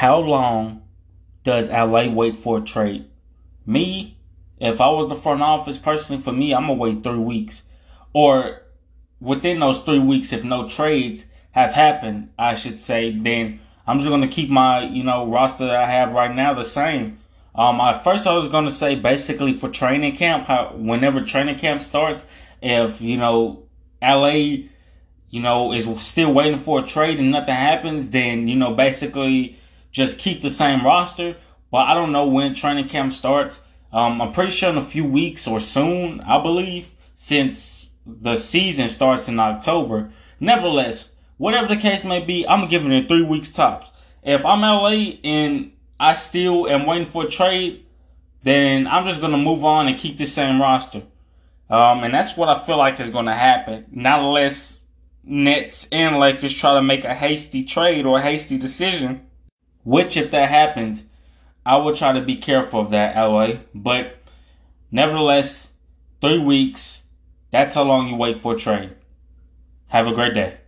how long does LA wait for a trade? Me, if I was the front office, personally, for me, I'm gonna wait three weeks, or within those three weeks, if no trades have happened, I should say, then I'm just gonna keep my you know roster that I have right now the same. Um, I first I was gonna say basically for training camp, how whenever training camp starts, if you know LA, you know is still waiting for a trade and nothing happens, then you know basically just keep the same roster. But I don't know when training camp starts. Um, I'm pretty sure in a few weeks or soon, I believe, since the season starts in October. Nevertheless, whatever the case may be, I'm giving it three weeks tops. If I'm LA and I still am waiting for a trade, then I'm just gonna move on and keep the same roster. Um, and that's what I feel like is gonna happen. Not unless Nets and Lakers try to make a hasty trade or a hasty decision. Which, if that happens, I will try to be careful of that, LA. But nevertheless, three weeks, that's how long you wait for a trade. Have a great day.